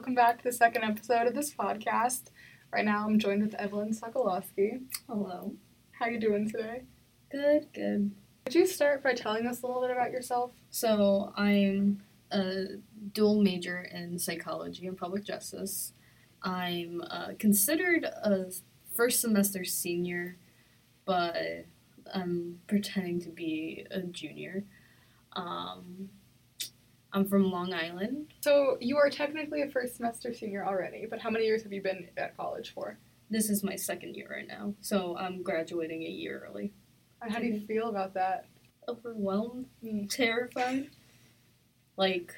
welcome back to the second episode of this podcast. Right now, I'm joined with Evelyn Sokolowski. Hello. How are you doing today? Good, good. Could you start by telling us a little bit about yourself? So I'm a dual major in psychology and public justice. I'm uh, considered a first semester senior, but I'm pretending to be a junior. Um, I'm from Long Island. So you are technically a first semester senior already, but how many years have you been at college for? This is my second year right now, so I'm graduating a year early. And how do you feel about that? Overwhelmed, Mm. terrified, like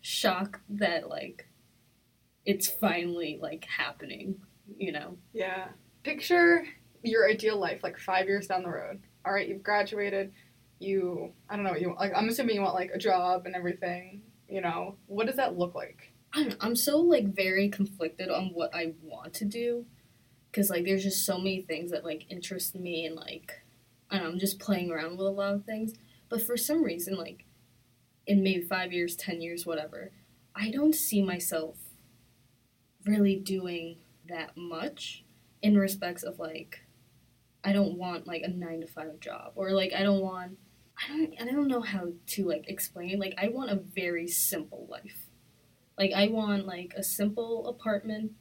shocked that like it's finally like happening. You know. Yeah. Picture your ideal life, like five years down the road. All right, you've graduated. You, I don't know, what you like. I'm assuming you want like a job and everything. You know, what does that look like? I don't know, I'm so like very conflicted on what I want to do because like there's just so many things that like interest me and like I don't know, I'm just playing around with a lot of things. But for some reason, like in maybe five years, ten years, whatever, I don't see myself really doing that much in respects of like I don't want like a nine to five job or like I don't want I don't I don't know how to like explain. Like I want a very simple life. Like I want like a simple apartment.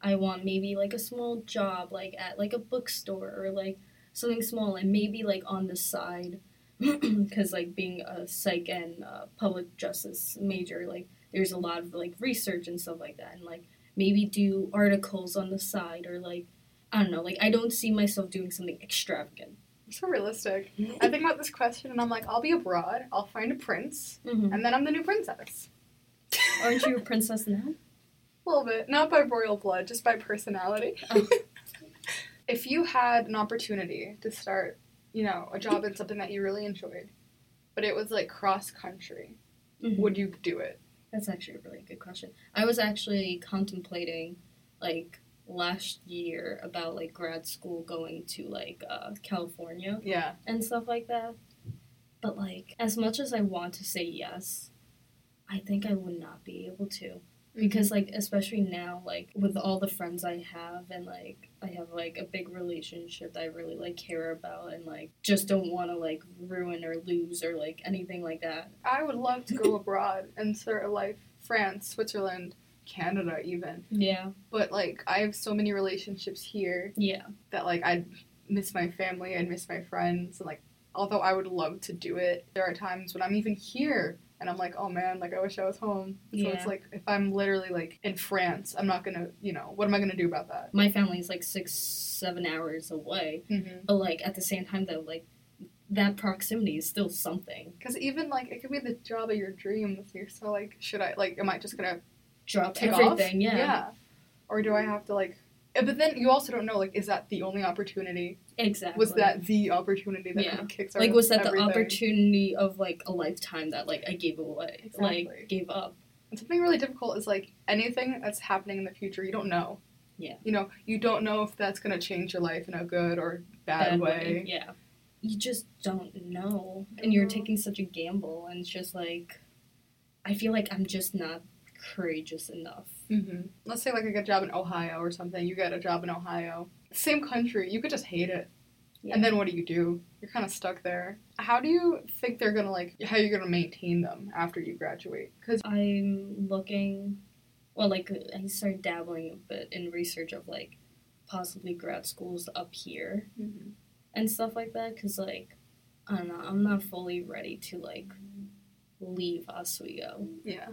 I want maybe like a small job like at like a bookstore or like something small and maybe like on the side because like being a psych and uh, public justice major like there's a lot of like research and stuff like that and like maybe do articles on the side or like I don't know like I don't see myself doing something extravagant. So realistic. I think about this question and I'm like, I'll be abroad. I'll find a prince, Mm-hmm. and then I'm the new princess. Aren't you a princess now? A little bit, not by royal blood, just by personality. Oh. if you had an opportunity to start, you know, a job in something that you really enjoyed, but it was like cross country, Mhm. would you do it? That's actually a really good question. I was actually contemplating, like last year, about like grad school going to like uh, California Yeah. and stuff like that. But like, as much as I want to say yes, I think I would not be able to because like especially now like with all the friends I have and like I have like a big relationship that I really like care about and like just don't want to like ruin or lose or like anything like that. I would love to go abroad and start a life. France, Switzerland, Canada, even. Yeah. But like, I have so many relationships here Yeah. that like I'd miss my family, I'd miss my friends, and like although I would love to do it, there are times when I'm even here and I'm like, oh man, like I wish I was home. So Yeah. it's like if I'm literally like in France, I'm not gonna, you know, what am I gonna do about that? my family's like six, seven hours away. Mm-hmm. But like at the same time, though, like that proximity is still something. Because even like it could be the job of your dreams. You're so like, should I like, am I just gonna Drop take everything, off? yeah. Yeah. Or do I have to like? eh, But then you also don't know like, is that the only opportunity? Exactly. Was that the opportunity that Yeah. kind of kicks like was that everything? the opportunity of like a lifetime that like I gave away, Exactly. like gave up? And something really difficult is like anything that's happening in the future, you don't know. Yeah. You know, you don't know if that's gonna change your life in a good or bad, way. Yeah. You just don't know, and you're taking such a gamble, and it's just like, I feel like I'm just not courageous enough. hmm Let's say like I get a job in Ohio or something. You get a job in Ohio, same country. You could just hate it, Yeah. and then what do you do? You're kind of stuck there. How do you think they're gonna like? How you're gonna maintain them after you graduate? Because I'm looking, well, like I started dabbling a bit in research of like possibly grad schools up here and stuff like that because like I don't know, I'm not fully ready to like leave Oswego. yeah,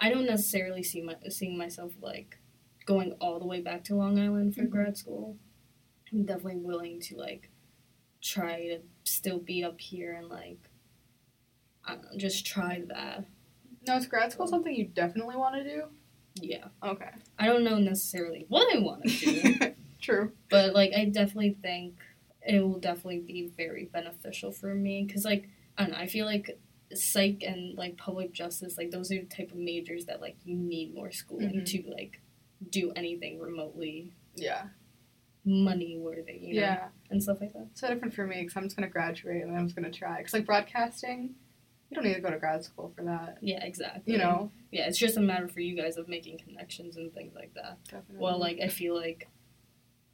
I don't necessarily see my seeing myself like going all the way back to Long Island for Mhm. grad school. I'm definitely willing to like try to still be up here and like I don't know, just try that. no, is grad school something you definitely want to do? Yeah. Okay, I don't know necessarily what I want to do, true. but like I definitely think it will definitely be very beneficial for me because like I don't know, I feel like psych and like public justice like those are the type of majors that like you need more schooling Mhm. to like do anything remotely Yeah, money worthy, you know, yeah. and stuff like that. so different for me because I'm just gonna graduate and I'm just gonna try. Because like broadcasting, You don't need to go to grad school for that. Yeah, exactly. You know, Yeah, it's just a matter for you guys of making connections and things like that. definitely. Well, like I feel like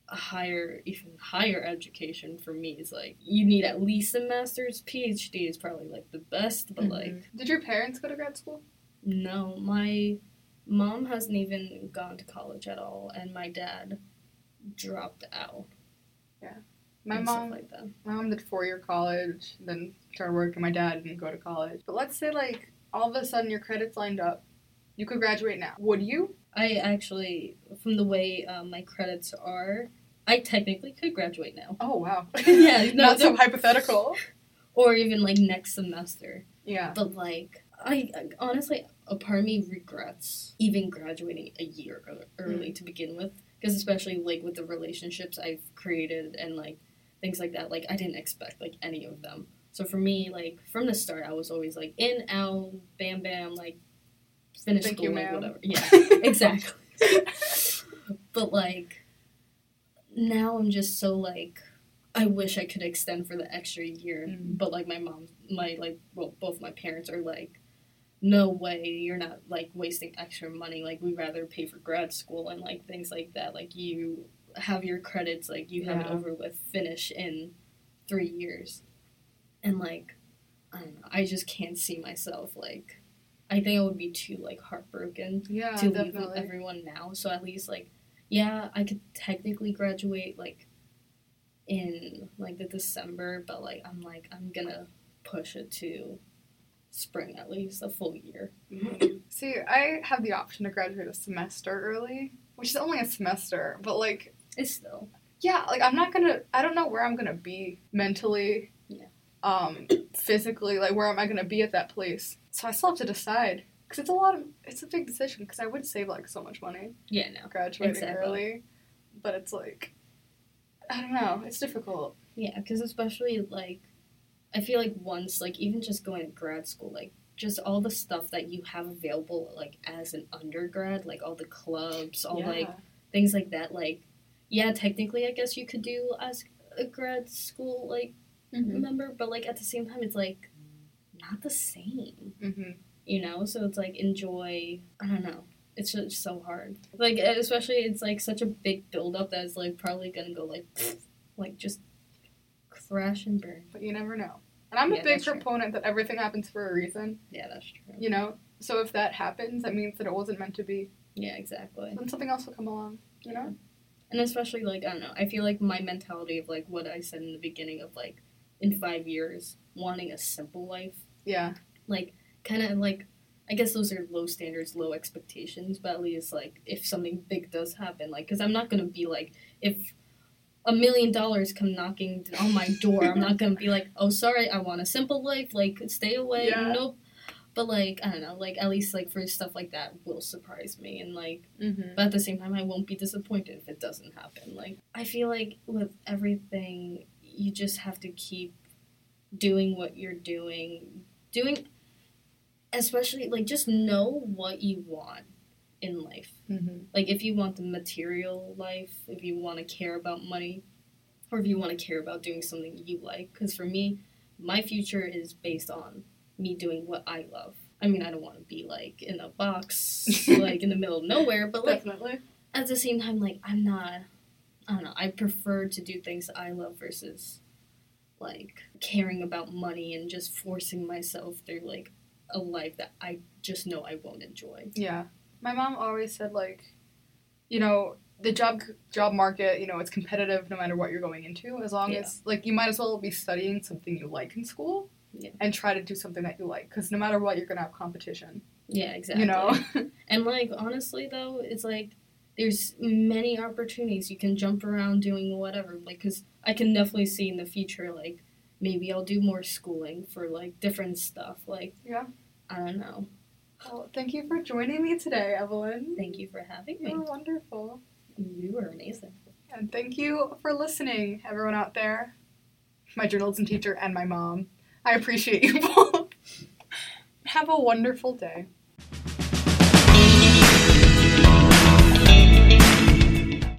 a higher, even higher education for me is like you need at least a master's. PhD is probably like the best, but Mhm. like did your parents go to grad school? no, my mom hasn't even gone to college at all, and my dad dropped out. Yeah. My mom, like that. my mom did four year college, then started working. My dad didn't go to college. But let's say like all of a sudden your credits lined up, you could graduate now. Would you? I actually, from the way uh, my credits are, I technically could graduate now, Oh wow. Yeah, no, not so hypothetical. or even like next semester. Yeah. But like, I I- honestly, a part of me regrets even graduating a year ear- early to begin with, because especially like with the relationships I've created and like things like that, like I didn't expect like any of them. So for me, like from the start, I was always like in, out, bam, bam, like finish Thank school, you, like whatever. Yeah, exactly. but like now I'm just so like I wish I could extend for the extra year, Mm. but like my mom, my like well, both my parents are like, no way, you're not like wasting extra money. Like we'd rather pay for grad school and like things like that. Like you have your credits, like you have it over with, finish in three years, and like I don't know, I just can't see myself like. I think I would be too like heartbroken Yeah, to leave everyone now. So at least like yeah, I could technically graduate like in like the December, but like I'm like I'm gonna push it to spring at least a full year. Mhm. See, I have the option to graduate a semester early, which is only a semester, but like, It's still yeah, like I'm not gonna. I don't know where I'm gonna be mentally. Um, physically. Like, where am I gonna be at that place? So I still have to decide because it's a lot of. It's a big decision because I would save like so much money yeah no graduating Exactly. early, but it's like, I don't know. It's difficult. yeah because especially like I feel like once like even just going to grad school like just all the stuff that you have available like as an undergrad like all the clubs all yeah. like things like that like yeah technically i guess you could do as a grad school like Mhm. member but like at the same time it's like not the same Mhm. you know so it's like enjoy i don't know it's just so hard like especially it's like such a big build up that it's like probably gonna go like like just crash and burn But you never know. And I'm Yeah, a big that's true. proponent that everything happens for a reason. yeah that's true You know. So if that happens, that means that it wasn't meant to be. yeah exactly Then something else will come along. You know. and especially like i don't know i feel like my mentality of like what i said in the beginning of like in five years wanting a simple life Yeah. like kind of like I guess those are low standards, low expectations, but at least like if something big does happen, like because I'm not gonna be like if a million dollars come knocking on my door, I'm not gonna be like, oh sorry, I want a simple life, like stay away, Yeah. nope. But like I don't know, like at least like for stuff like that will surprise me, and like Mm-hmm. but at the same time I won't be disappointed if it doesn't happen. Like I feel like with everything, you just have to keep doing what you're doing, doing especially like just know what you want in life. Mm-hmm. Like if you want the material life, if you want to care about money, or if you want to care about doing something you like. Because for me, my future is based on me doing what I love. I mean, I don't want to be like in a box, like in the middle of nowhere, but like Definitely. at the same time, like I'm not. I don't know. I prefer to do things I love versus like caring about money and just forcing myself through like a life that I just know I won't enjoy. Yeah. My mom always said like, you know, the job job market, you know, it's competitive no matter what you're going into. As long Yeah. as like you might as well be studying something you like in school. Yeah. And try to do something that you like, because no matter what, you're gonna have competition. Yeah, exactly. You know. And like honestly though, it's like there's many opportunities you can jump around doing whatever. Like cuz I can definitely see in the future like maybe I'll do more schooling for like different stuff. Like Yeah. I don't know. well, thank you for joining me today, Evelyn. Thank you for having me. You were wonderful. You were amazing. And thank you for listening, everyone out there. My journalism teacher and my mom. I appreciate you both. Have a wonderful day.